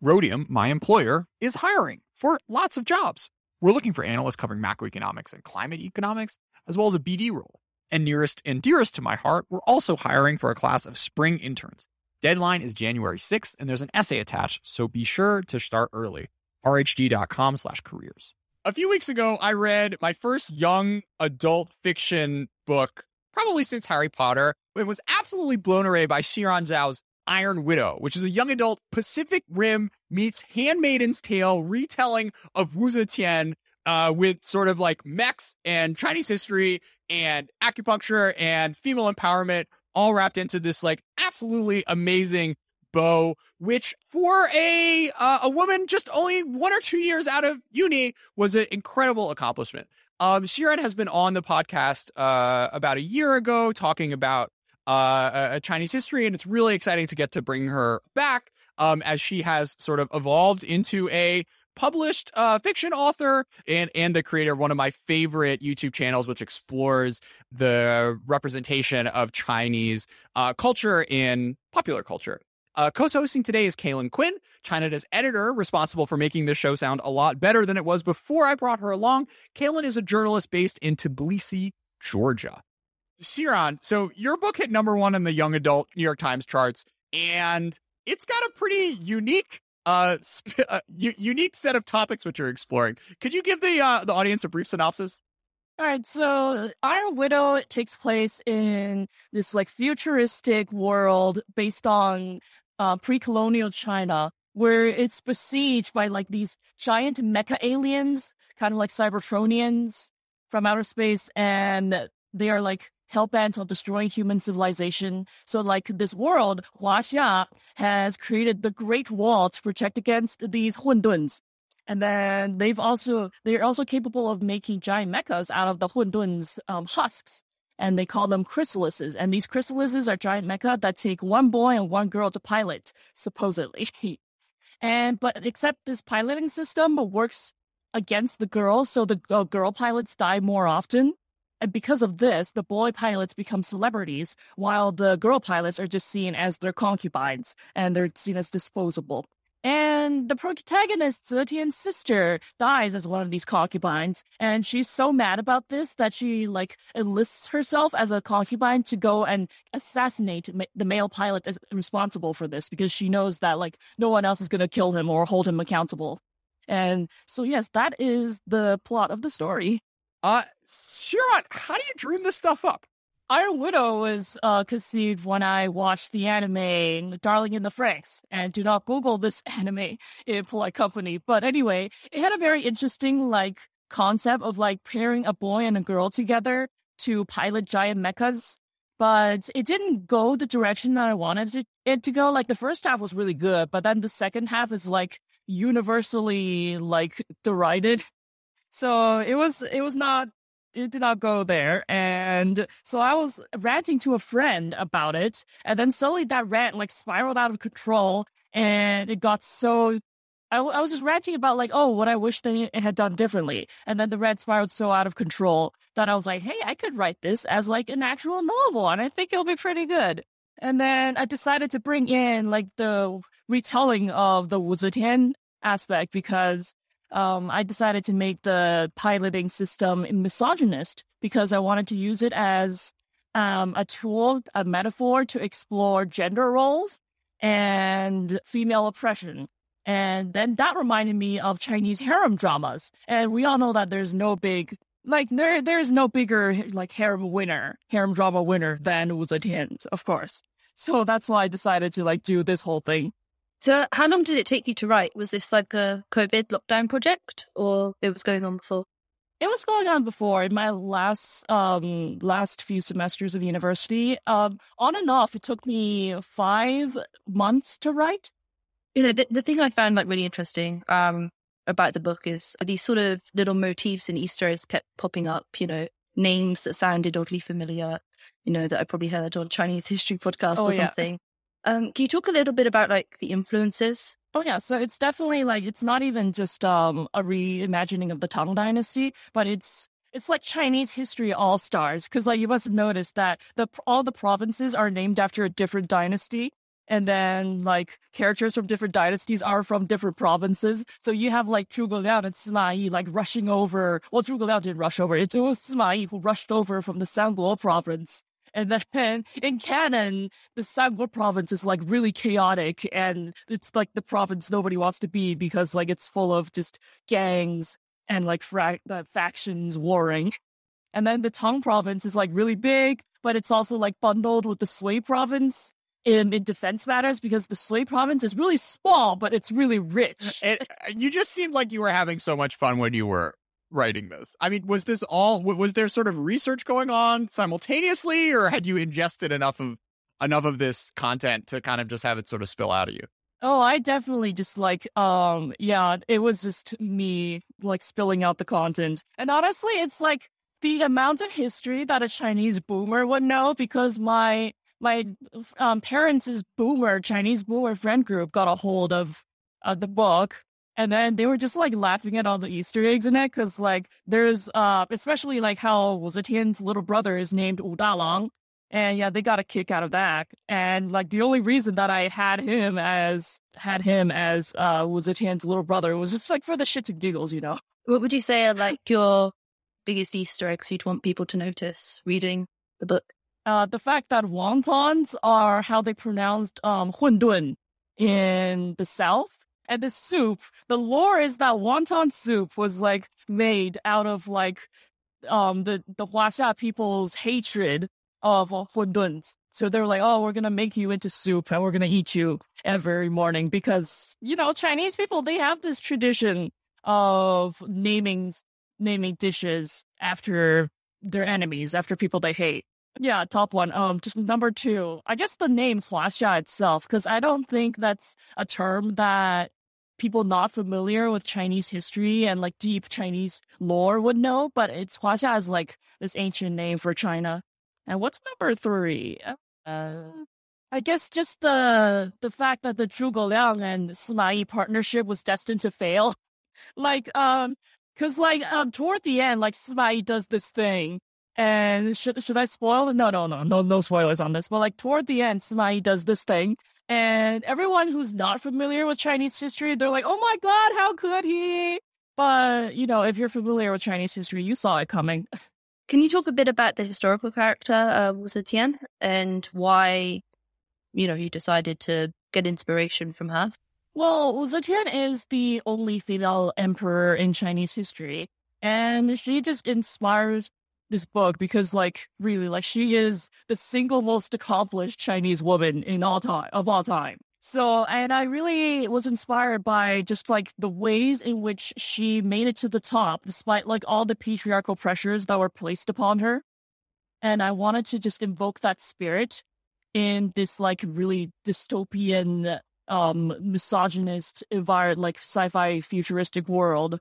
Rhodium, my employer, is hiring for lots of jobs. We're looking for analysts covering macroeconomics and climate economics, as well as a BD role. And nearest and dearest to my heart, we're also hiring for a class of spring interns. Deadline is January 6th, and there's an essay attached, so be sure to start early. rhg.com slash careers. A few weeks ago, I read my first young adult fiction book, probably since Harry Potter, and was absolutely blown away by Xiran Zhao's Iron Widow, which is a young adult Pacific Rim meets Handmaiden's Tale retelling of Wu Zetian uh, with sort of like mechs and Chinese history and acupuncture and female empowerment all wrapped into this like absolutely amazing bow, which for a uh, a woman just only one or two years out of uni was an incredible accomplishment. Um, Xiran has been on the podcast uh, about a year ago talking about uh, Chinese history, and it's really exciting to get to bring her back um, as she has sort of evolved into a published uh, fiction author and and the creator of one of my favorite YouTube channels, which explores the representation of Chinese uh, culture in popular culture. Uh, co-hosting today is Kaylin Quinn, China's editor, responsible for making this show sound a lot better than it was before I brought her along. Kaylin is a journalist based in Tbilisi, Georgia. Xiran, so your book hit number one in the young adult New York Times charts, and it's got a pretty unique uh, sp- uh u- unique set of topics which you're exploring. Could you give the uh, the audience a brief synopsis? All right, so Iron Widow takes place in this like futuristic world based on uh, pre-colonial China, where it's besieged by like these giant mecha aliens, kind of like Cybertronians from outer space, and they are like hell bent on destroying human civilization. So, like this world, Huaxia has created the Great Wall to protect against these Hunduns. And then they've also they're also capable of making giant mechas out of the Hundun's um, husks and they call them chrysalises. And these chrysalises are giant mecha that take one boy and one girl to pilot, supposedly. and but except this piloting system works against the girls, so the uh, girl pilots die more often. And because of this, the boy pilots become celebrities, while the girl pilots are just seen as their concubines and they're seen as disposable. And the protagonist, Zetian's sister, dies as one of these concubines. And she's so mad about this that she, like, enlists herself as a concubine to go and assassinate ma- the male pilot as responsible for this because she knows that, like, no one else is going to kill him or hold him accountable. And so, yes, that is the plot of the story. Uh, Xiran, how do you dream this stuff up? Iron Widow was uh, conceived when I watched the anime Darling in the Franxx. And do not Google this anime in polite company. But anyway, it had a very interesting like concept of like pairing a boy and a girl together to pilot giant mechas. But it didn't go the direction that I wanted it to go. Like the first half was really good, but then the second half is like universally like derided. So it was it was not it did not go there. And so I was ranting to a friend about it. And then slowly that rant like spiraled out of control. And it got so. I, I was just ranting about like, oh, what I wish they had done differently. And then the rant spiraled so out of control that I was like, hey, I could write this as like an actual novel and I think it'll be pretty good. And then I decided to bring in like the retelling of the Wu Zetian aspect because um, I decided to make the piloting system misogynist because I wanted to use it as um, a tool, a metaphor to explore gender roles and female oppression. And then that reminded me of Chinese harem dramas. And we all know that there's no big, like, there, there's no bigger, like, harem winner, harem drama winner than Wu Zetian, of course. So that's why I decided to, like, do this whole thing. So, how long did it take you to write? Was this like a COVID lockdown project, or it was going on before? It was going on before in my last um last few semesters of university. Um, on and off, it took me five months to write. You know, the, the thing I found like really interesting um about the book is these sort of little motifs and Easter eggs kept popping up. You know, names that sounded oddly familiar. You know, that I probably heard on Chinese history podcast oh, or yeah. something. Um, can you talk a little bit about like the influences? Oh yeah, so it's definitely like it's not even just um a reimagining of the Tang Dynasty, but it's it's like Chinese history all stars because like you must have noticed that the all the provinces are named after a different dynasty, and then like characters from different dynasties are from different provinces. So you have like Zhuge Liang and Sima Yi like rushing over. Well, Zhuge Liang didn't rush over. It was Sima Yi who rushed over from the Sanguo province. And then in canon, the Sanguo province is like really chaotic and it's like the province nobody wants to be because like it's full of just gangs and like fra- factions warring. And then the Tang province is like really big, but it's also like bundled with the Sui province in, in defense matters because the Sui province is really small, but it's really uh, rich. It, uh, you just seemed like you were having so much fun when you were writing this. I mean, was this all? Was there sort of research going on simultaneously, or had you ingested enough of enough of this content to kind of just have it sort of spill out of you? Oh, I definitely just like, um, yeah, it was just me like spilling out the content. And honestly, it's like the amount of history that a Chinese boomer would know because my my um, parents' boomer Chinese boomer friend group got a hold of uh, the book, and then they were just like laughing at all the Easter eggs in it because like there's uh especially like how Wu Zetian's little brother is named Wu Dalong, and yeah, they got a kick out of that. And like the only reason that I had him as had him as uh Wu Zetian's little brother was just like for the shits and giggles, you know. What would you say are like your biggest Easter eggs you'd want people to notice reading the book? Uh, the fact that wontons are how they pronounced um, hundun in the South. And the soup, the lore is that wonton soup was like made out of like um the the Huaxia people's hatred of uh, hunduns. So they're like, oh, we're gonna make you into soup and we're gonna eat you every morning because you know Chinese people they have this tradition of naming naming dishes after their enemies, after people they hate. Yeah, top one. Um, number two. I guess the name Huaxia itself, because I don't think that's a term that people not familiar with Chinese history and like deep Chinese lore would know. But it's Huaxia is like this ancient name for China. And what's number three? Uh, I guess just the the fact that the Zhuge Liang and Sima Yi partnership was destined to fail. like, um, cause like um toward the end, like Sima Yi does this thing and should should I spoil? No, no, no, no, no spoilers on this. But like toward the end, Sima Yi does this thing, and everyone who's not familiar with Chinese history, they're like, "Oh my god, how could he?" But you know, if you're familiar with Chinese history, you saw it coming. Can you talk a bit about the historical character of Wu Zetian and why, you know, you decided to get inspiration from her? Well, Wu Zetian is the only female emperor in Chinese history, and she just inspires this book because like really like she is the single most accomplished Chinese woman in all time of all time. So and I really was inspired by just like the ways in which she made it to the top despite like all the patriarchal pressures that were placed upon her. And I wanted to just invoke that spirit in this like really dystopian um misogynist environment like sci-fi futuristic world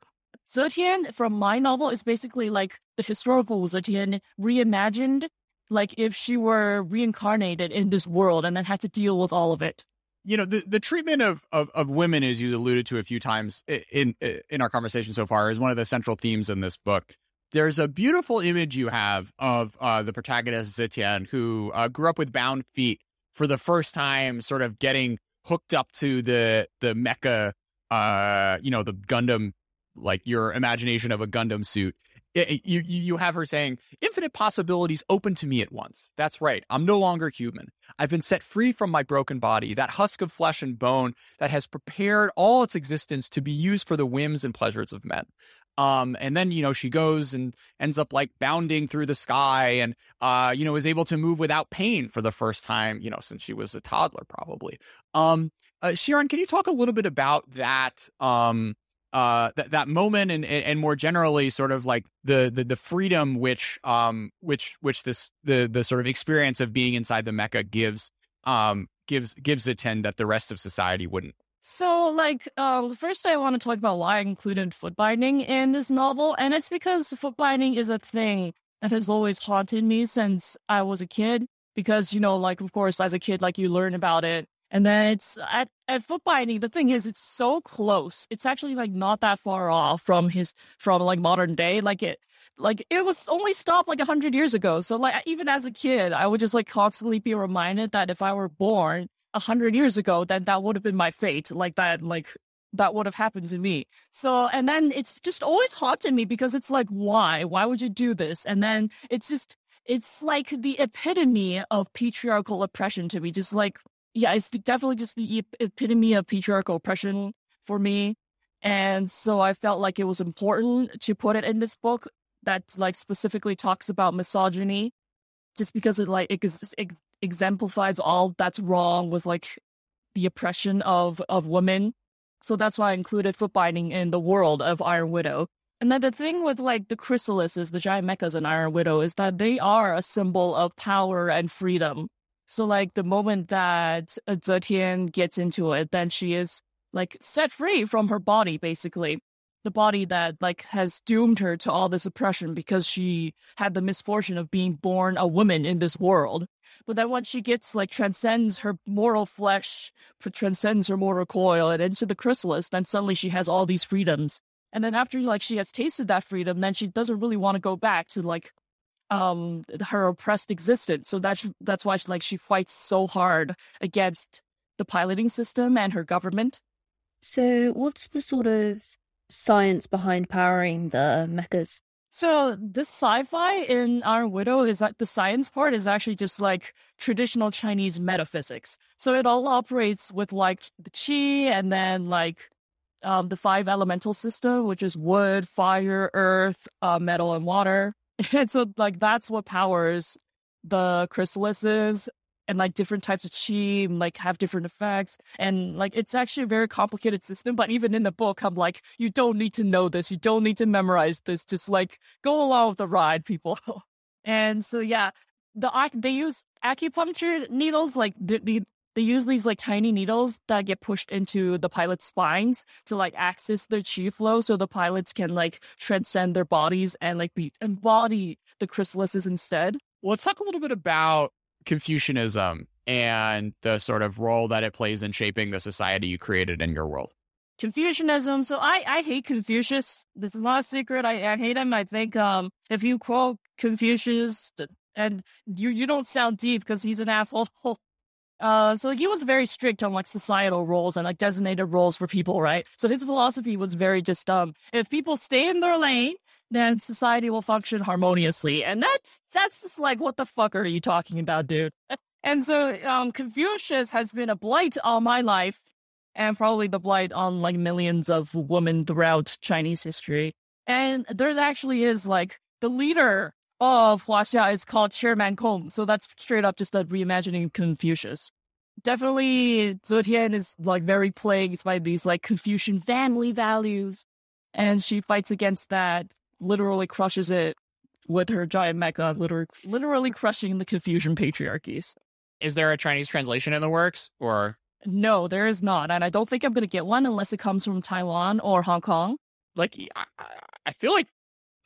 Zetian from my novel is basically like the historical Zetian reimagined, like if she were reincarnated in this world and then had to deal with all of it. You know, the, the treatment of, of, of women, as you alluded to a few times in in our conversation so far, is one of the central themes in this book. There's a beautiful image you have of uh, the protagonist Zetian, who uh, grew up with bound feet for the first time, sort of getting hooked up to the the mecha, uh, you know, the Gundam like your imagination of a Gundam suit. It, you you have her saying infinite possibilities open to me at once. That's right. I'm no longer human. I've been set free from my broken body, that husk of flesh and bone that has prepared all its existence to be used for the whims and pleasures of men. Um, and then you know she goes and ends up like bounding through the sky, and uh, you know is able to move without pain for the first time, you know, since she was a toddler, probably. Um, uh, Xiran, can you talk a little bit about that? Um, uh that that moment and and more generally sort of like the the, the freedom which um which which this the the sort of experience of being inside the mecha gives um gives gives a ten that the rest of society wouldn't. So like uh, first i want to talk about why i included foot binding in this novel and it's because foot binding is a thing that has always haunted me since i was a kid because you know like of course as a kid like you learn about it and then it's at, at foot binding, the thing is it's so close. It's actually like not that far off from his from like modern day. Like it like it was only stopped like a hundred years ago. So like even as a kid, I would just like constantly be reminded that if I were born a hundred years ago, then that would have been my fate. Like that, like that would have happened to me. So, and then it's just always haunted me because it's like, why? Why would you do this? And then it's just, it's like the epitome of patriarchal oppression to me. Just like, yeah, it's definitely just the epitome of patriarchal oppression for me. And so I felt like it was important to put it in this book that like specifically talks about misogyny just because it like it, it exemplifies all that's wrong with like the oppression of of women so that's why I included foot binding in the world of Iron Widow. And then the thing with like the chrysalises, the giant mechas in Iron Widow, is that they are a symbol of power and freedom. So like the moment that Zetian gets into it, then she is like set free from her body, basically. The body that like has doomed her to all this oppression because she had the misfortune of being born a woman in this world. But then once she gets like transcends her mortal flesh, transcends her mortal coil and into the chrysalis, then suddenly she has all these freedoms. And then after like she has tasted that freedom, then she doesn't really want to go back to like um her oppressed existence. So that's that's why she, like she fights so hard against the piloting system and her government. So what's the sort of science behind powering the mechas? So this sci-fi in Iron Widow is like the science part is actually just like traditional Chinese metaphysics. So it all operates with like the chi and then like um, the five elemental system, which is wood, fire, earth, uh, metal, and water. And so like that's what powers the chrysalises and like different types of chi like have different effects. And like it's actually a very complicated system but even in the book i'm like you don't need to know this. You don't need to memorize this. Just like go along with the ride people. And so yeah the they use acupuncture needles like the, the they use these like tiny needles that get pushed into the pilot's spines to like access their chi flow so the pilots can like transcend their bodies and like be embody the chrysalises instead. Let's talk a little bit about Confucianism and the sort of role that it plays in shaping the society you created in your world? Confucianism. So I, I hate Confucius. This is not a secret. I, I hate him. I think um if you quote Confucius and you you don't sound deep because he's an asshole. Uh, so he was very strict on like societal roles and like designated roles for people, right? So his philosophy was very just um, if people stay in their lane then society will function harmoniously. And that's that's just like what the fuck are you talking about, dude? And so um, Confucius has been a blight all my life, and probably the blight on like millions of women throughout Chinese history. And there actually is like the leader of Huaxia is called Chairman Kong, so that's straight up just a reimagining of Confucius. Definitely, Zetian is like very plagued by these like Confucian family values, and she fights against that literally crushes it with her giant mecha, literally, literally crushing the Confucian patriarchies. Is there a Chinese translation in the works, or no? There is not, and I don't think I'm going to get one unless it comes from Taiwan or Hong Kong. Like, I, I feel like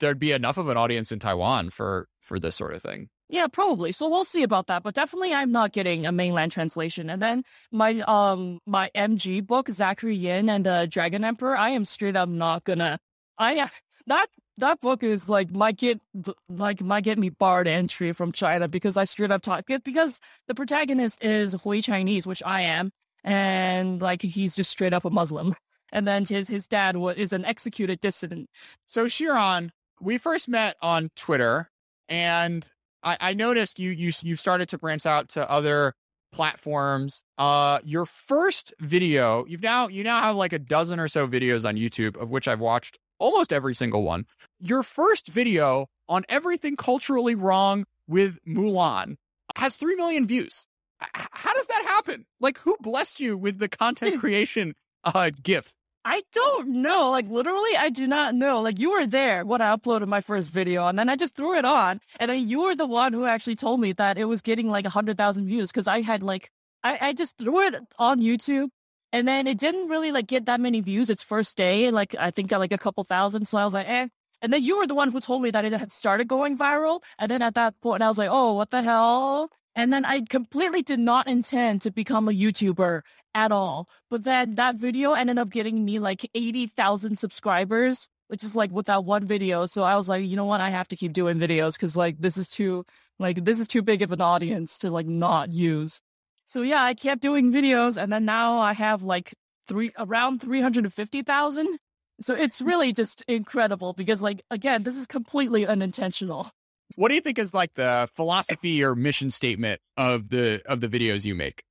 there'd be enough of an audience in Taiwan for for this sort of thing. Yeah, probably. So we'll see about that. But definitely I'm not getting a mainland translation. And then my um my MG book, Zachary Ying and the Dragon Emperor, I am straight up not gonna I that that book is like might get like might get me barred entry from China because I straight up talk because the protagonist is Hui Chinese, which I am, and like he's just straight up a Muslim, and then his his dad is an executed dissident. So Xiran, we first met on Twitter, and I, I noticed you you you started to branch out to other platforms. Uh, your first video, you've now you now have like a dozen or so videos on YouTube, of which I've watched almost every single one. Your first video on everything culturally wrong with Mulan has 3 million views. How does that happen? Like, who blessed you with the content creation uh, gift? I don't know. Like, literally, I do not know. Like, you were there when I uploaded my first video, and then I just threw it on. And then you were the one who actually told me that it was getting like a 100,000 views because I had like, I, I just threw it on YouTube and then it didn't really like get that many views its first day. Like I think got like a couple thousand. So I was like, eh. And then you were the one who told me that it had started going viral. And then at that point, I was like, oh, what the hell? And then I completely did not intend to become a YouTuber at all. But then that video ended up getting me like 80,000 subscribers, which is like with that one video. So I was like, you know what? I have to keep doing videos because like this is too, like, this is too big of an audience to like not use. So yeah, I kept doing videos, and then now I have like three around three hundred and fifty thousand. So it's really just incredible because, like, again, this is completely unintentional. What do you think is like the philosophy or mission statement of the of the videos you make?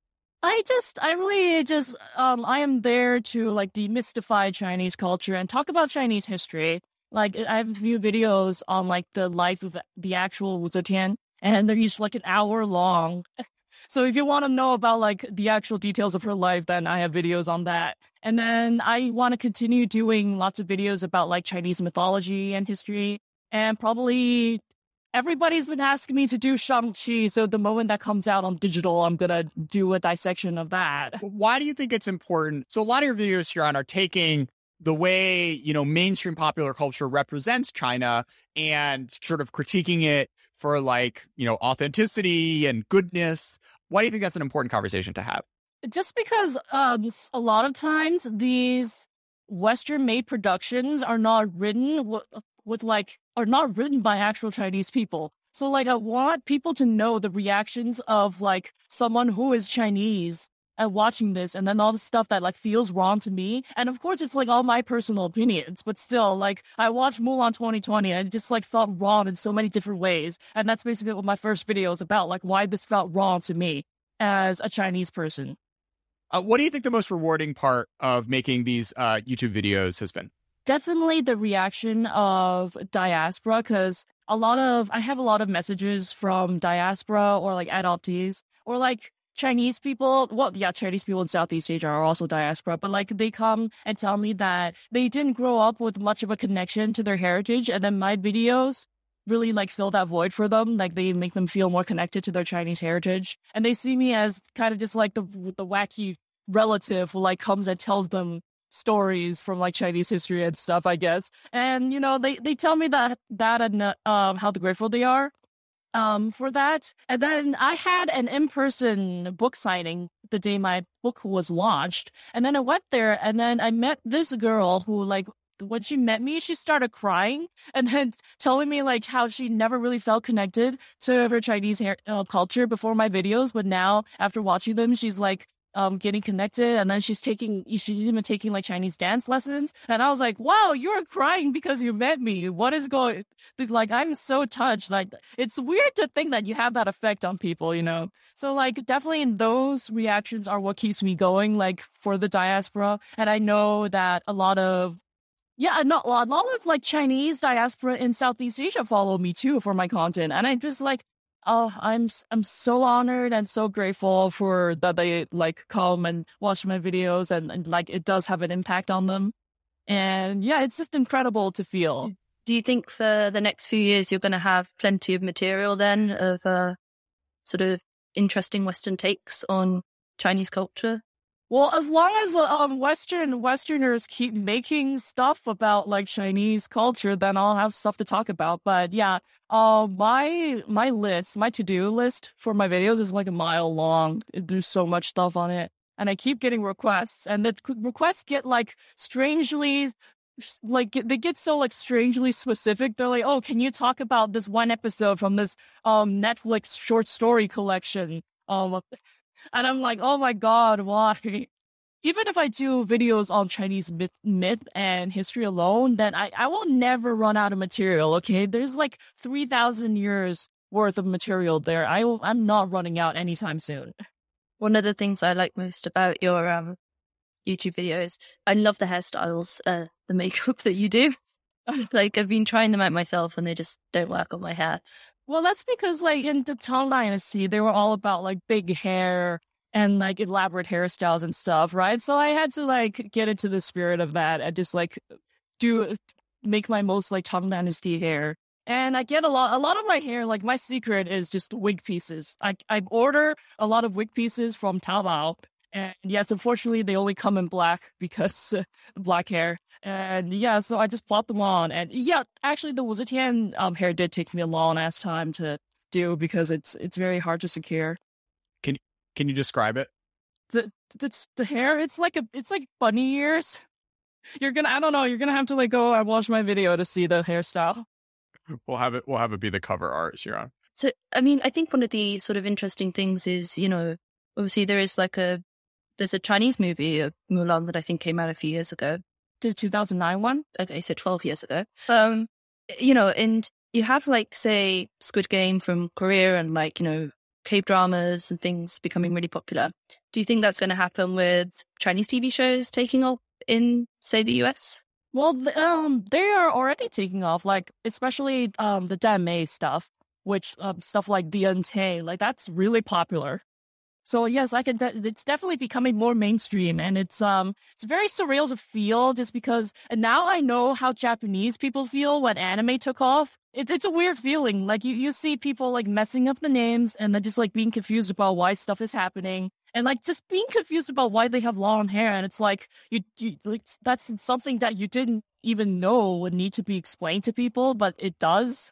I just, I really just, um, I am there to like demystify Chinese culture and talk about Chinese history. Like, I have a few videos on like the life of the actual Wu Zetian, and they're each like an hour long. So if you want to know about like the actual details of her life, then I have videos on that. And then I want to continue doing lots of videos about like Chinese mythology and history and probably everybody's been asking me to do Shang-Chi. So the moment that comes out on digital, I'm going to do a dissection of that. Why do you think it's important? So a lot of your videos, Xiran, are taking the way, you know, mainstream popular culture represents China and sort of critiquing it for like, you know, authenticity and goodness. Why do you think that's an important conversation to have? Just because um, a lot of times these Western made productions are not written with, with like are not written by actual Chinese people. So like I want people to know the reactions of like someone who is Chinese and watching this and then all the stuff that like feels wrong to me. And of course it's like all my personal opinions, but still like I watched Mulan 2020 and it just like felt wrong in so many different ways. And that's basically what my first video is about, like why this felt wrong to me as a Chinese person. Uh, what do you think the most rewarding part of making these uh, YouTube videos has been? Definitely the reaction of diaspora because a lot of I have a lot of messages from diaspora or like adoptees or like Chinese people. Well, yeah, Chinese people in Southeast Asia are also diaspora, but like they come and tell me that they didn't grow up with much of a connection to their heritage, and then my videos really like fill that void for them. Like they make them feel more connected to their Chinese heritage, and they see me as kind of just like the the wacky relative who like comes and tells them stories from like Chinese history and stuff, I guess. And you know, they they tell me that that and um how grateful they are um for that. And then I had an in-person book signing the day my book was launched. And then I went there and then I met this girl who like when she met me, she started crying and then telling me like how she never really felt connected to her Chinese hair, uh, culture before my videos, but now after watching them, she's like um getting connected and then she's taking she's even taking like Chinese dance lessons. And I was like wow you're crying because you met me. What is going like I'm so touched. Like it's weird to think that you have that effect on people you know? So like definitely those reactions are what keeps me going like for the diaspora. And I know that a lot of yeah, not a lot, a lot of like Chinese diaspora in Southeast Asia follow me too for my content, and I just like Oh, I'm I'm so honored and so grateful for that they like come and watch my videos and, and like it does have an impact on them. And yeah, it's just incredible to feel. Do you think for the next few years you're going to have plenty of material then of uh, sort of interesting Western takes on Chinese culture? Well, as long as um, Western Westerners keep making stuff about like Chinese culture, then I'll have stuff to talk about. But yeah, uh, my my list, my to do list for my videos is like a mile long. There's so much stuff on it, and I keep getting requests, and the requests get like strangely like they get so like strangely specific. They're like, "Oh, can you talk about this one episode from this um Netflix short story collection?" Um, and I'm like, oh my God, why? Even if I do videos on Chinese myth, myth and history alone, then I, I will never run out of material, okay? There's like 3,000 years worth of material there. I will, I'm not running out anytime soon. One of the things I like most about your um, YouTube videos, I love the hairstyles, uh, the makeup that you do. like I've been trying them out myself and they just don't work on my hair. Well, that's because like in the Tang Dynasty, they were all about like big hair and like elaborate hairstyles and stuff, right? So I had to like get into the spirit of that and just like do make my most like Tang Dynasty hair. And I get a lot, a lot of my hair. Like my secret is just wig pieces. I I order a lot of wig pieces from Taobao, and yes, unfortunately, they only come in black because uh, black hair. And yeah, so I just plop them on. And yeah, actually, the Wu Zetian um, hair did take me a long ass time to do because it's it's very hard to secure. Can can you describe it? The the, the hair, it's like a it's like bunny ears. You're gonna I don't know. You're gonna have to like go and watch my video to see the hairstyle. We'll have it. We'll have it be the cover art, Xiran. So, I mean, I think one of the sort of interesting things is, you know, obviously there is like a there's a Chinese movie of Mulan that I think came out a few years ago. The 2009 one? Okay, so 12 years ago. Um, you know, and you have like say Squid Game from Korea and like, you know, K dramas and things becoming really popular. Do you think that's going to happen with Chinese TV shows taking off in say the US? Well, um, they are already taking off, like especially um the Danmei stuff, which um, stuff like the Untamed, like that's really popular. So yes, I can. De- it's definitely becoming more mainstream, and it's um, it's very surreal to feel just because. And now I know how Japanese people feel when anime took off. It's it's a weird feeling. Like you you see people like messing up the names and then just like being confused about why stuff is happening, and like just being confused about why they have long hair. And it's like you you like that's something that you didn't even know would need to be explained to people, but it does.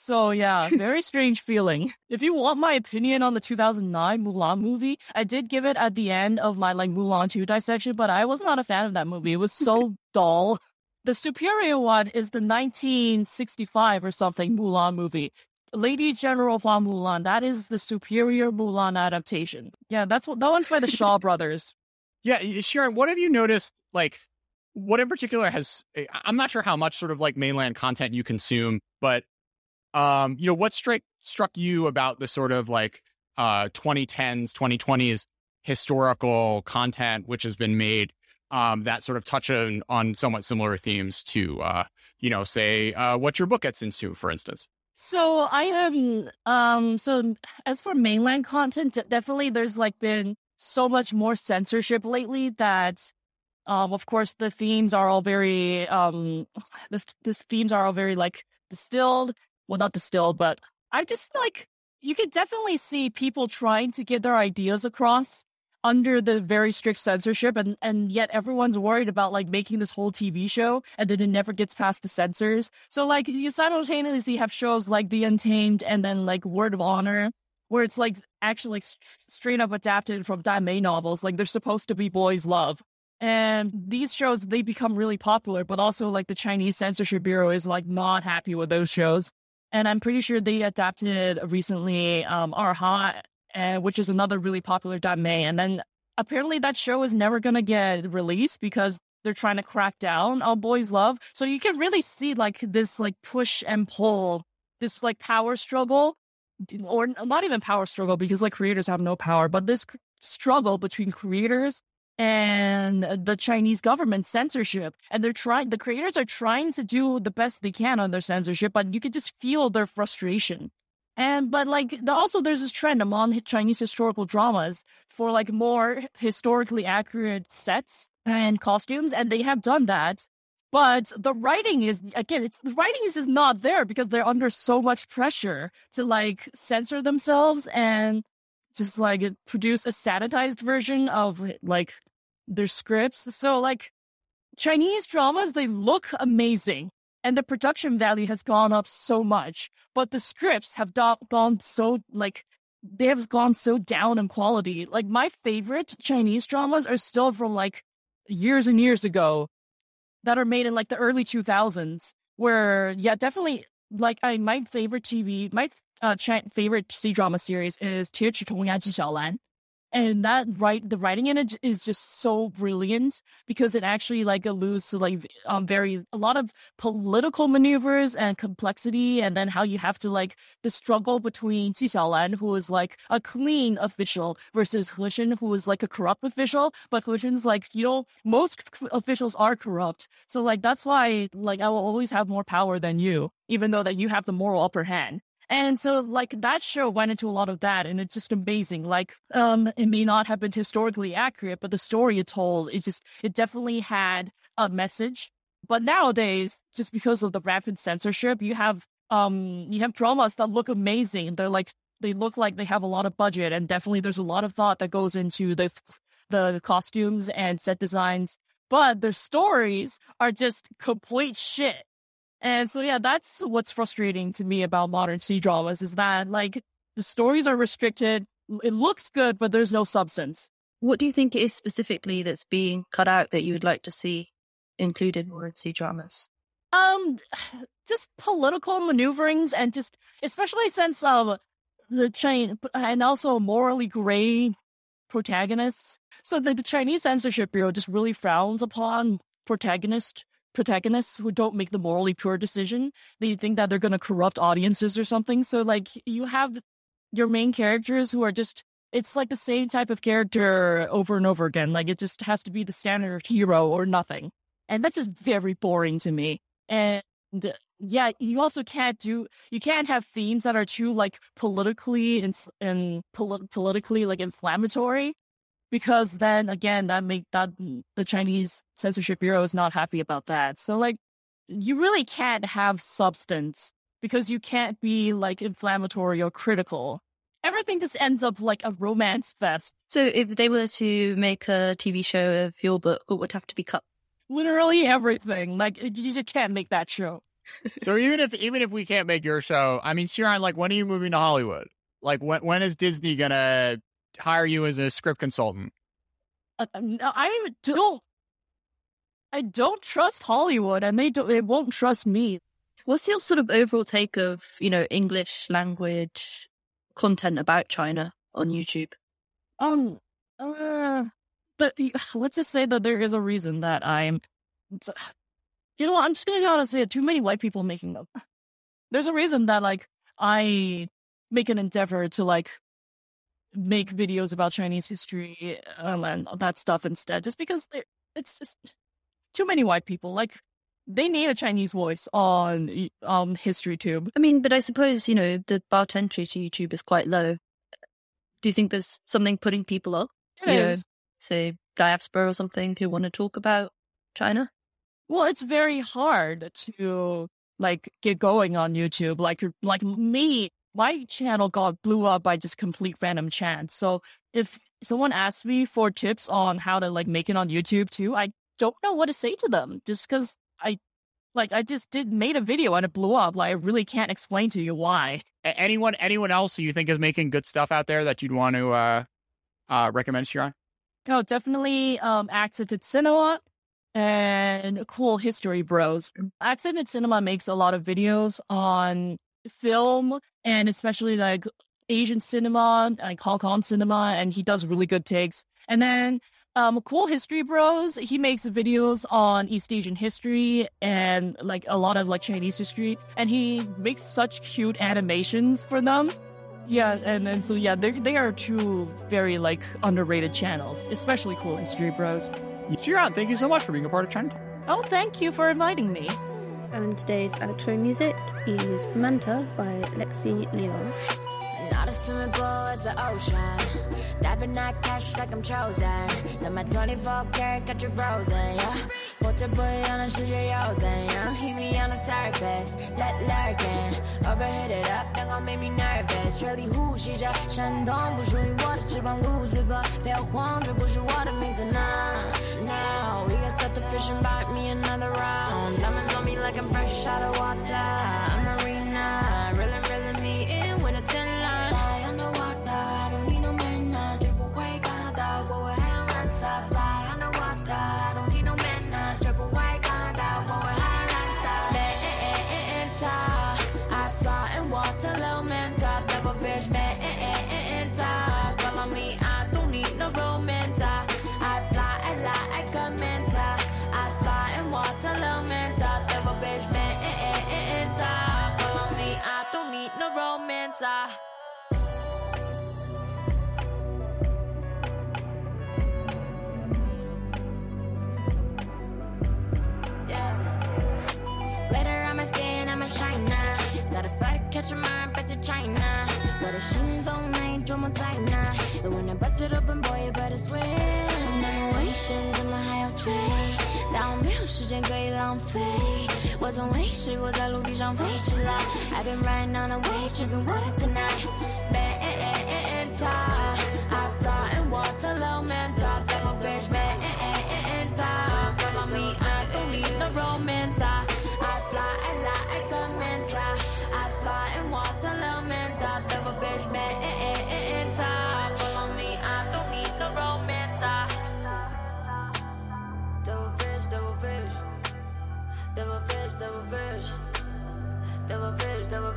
So yeah, very strange feeling. If you want my opinion on the 2009 Mulan movie, I did give it at the end of my like Mulan 2 dissection, but I was not a fan of that movie. It was so dull. The superior one is the 1965 or something Mulan movie. Lady General Hua Mulan. That is the superior Mulan adaptation. Yeah, that's what that one's by the Shaw brothers. Yeah, Xiran, what have you noticed? Like, what in particular has? Eh, I'm not sure how much sort of like mainland content you consume, but um, you know, what struck struck you about the sort of like uh 2010s, 2020s historical content which has been made um that sort of touch on, on somewhat similar themes to uh you know say uh what your book gets into for instance? So i am um so as for mainland content definitely there's like been so much more censorship lately that um of course the themes are all very um the, the themes are all very like distilled well, not distilled, but I just like you could definitely see people trying to get their ideas across under the very strict censorship and and yet everyone's worried about like making this whole TV show and then it never gets past the censors. So like you simultaneously have shows like The Untamed and then like Word of Honor where it's like actually like straight up adapted from Danmei novels like they're supposed to be boys love. And these shows they become really popular but also like the Chinese censorship bureau is like not happy with those shows and I'm pretty sure they adapted recently um, uh, which is another really popular Danmei. And then apparently that show is never going to get released because they're trying to crack down on boys love. So you can really see like this like push and pull, this like power struggle, or not even power struggle because like creators have no power, but this struggle between creators and the Chinese government censorship. And they're trying, the creators are trying to do the best they can on their censorship, but you could just feel their frustration. And, but like, the, also there's this trend among Chinese historical dramas for like more historically accurate sets and costumes. And they have done that. But the writing is, again, it's, the writing is just not there because they're under so much pressure to like censor themselves and just like produce a sanitized version of like their scripts. So like Chinese dramas, they look amazing and the production value has gone up so much, but the scripts have do- gone so like they have gone so down in quality. Like my favorite Chinese dramas are still from like years and years ago that are made in like the early 2000s where yeah, definitely like I my favorite TV, my uh, favorite C drama series is 铁齿铜牙纪晓岚 and that right the writing in it is just so brilliant because it actually like alludes to like um very a lot of political maneuvers and complexity and then how you have to like the struggle between Ji Xiaolan who is like a clean official versus He Shen who is like a corrupt official. But He like you know most officials are corrupt. So like that's why like I will always have more power than you even though that you have the moral upper hand and so like that show went into a lot of that and it's just amazing. Like um it may not have been historically accurate, but the story it told it just it definitely had a message. But nowadays, just because of the rampant censorship, you have um you have dramas that look amazing. They're like they look like they have a lot of budget and definitely there's a lot of thought that goes into the the costumes and set designs but their stories are just complete shit and so, yeah, that's what's frustrating to me about modern C dramas is that like the stories are restricted. It looks good, but there's no substance. What do you think it is specifically that's being cut out that you would like to see included more in C dramas? Um, just political maneuverings and just, especially since um the chain and also morally gray protagonists. So the, the Chinese censorship bureau just really frowns upon protagonists protagonists who don't make the morally pure decision. They think that they're going to corrupt audiences or something. So like you have your main characters who are just it's like the same type of character over and over again. Like it just has to be the standard hero or nothing. And that's just very boring to me. And yeah, you also can't do you can't have themes that are too like politically and and polit- politically like inflammatory because then again that make that mm, the Chinese censorship bureau is not happy about that. So like you really can't have substance because you can't be like inflammatory or critical. Everything just ends up like a romance fest. So if they were to make a TV show of your book, it would have to be cut? Literally everything. Like you just can't make that show. so even if even if we can't make your show, I mean, Xiran, like when are you moving to Hollywood? Like when when is Disney gonna hire you as a script consultant? Uh, I don't. I don't trust Hollywood, and they don't. They won't trust me. What's your sort of overall take of you know English language content about China on YouTube? Um. Uh, but let's just say that there is a reason that I'm. You know, I'm just gonna gotta say it. Too many white people making them. There's a reason that like I make an endeavor to like make videos about Chinese history um, and that stuff instead, just because it's just too many white people. Like they need a Chinese voice on on History Tube. I mean, but I suppose you know the bar entry to YouTube is quite low. Do you think there's something putting people off? It is. Know, say diaspora or something who want to talk about China. Well, it's very hard to like get going on YouTube. Like like me, my channel got blew up by just complete random chance. So if someone asks me for tips on how to like make it on YouTube too, I don't know what to say to them just because I like I just did made a video and it blew up. Like I really can't explain to you why. Anyone anyone else who you think is making good stuff out there that you'd want to uh uh recommend Xiran? Oh, definitely um Accented Cinema and Cool History Bros. Accented Cinema makes a lot of videos on film and especially like Asian cinema, like Hong Kong cinema, and he does really good takes. And then um, Cool History Bros, he makes videos on East Asian history and like a lot of like Chinese history, and he makes such cute animations for them. Yeah, and then so yeah, they they are two very like underrated channels, especially Cool History Bros. Xiran, thank you so much for being a part of China. Oh, thank you for inviting me and today's electro music is Manta by Lexi Leon. Not a swimming pool, it's an ocean. Diving that cash like I'm chosen. Then my 24 karat got you frozen, yeah. 我的不一样的世界又怎样？Hit me on the surface, let lurking. Overheat it up, that gon' make me nervous. 水里呼吸着闪动，不属于我的翅膀，Lucifer。不要慌，这不是我的名字，Now, now we can start the fish and bite me another round. Diamonds on me like I'm fresh out of water. shiner. Got a flight to catch a mind back to China. 我的心中没琢磨在哪，The when I bust it open, boy, you better swim. 那么危险，怎么还要追？但我没有时间可以浪费。我从未试过在陆地上飞起来。I've been riding on a wave, tripping water tonight.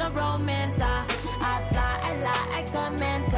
no romance. I, I fly, I lie, I command.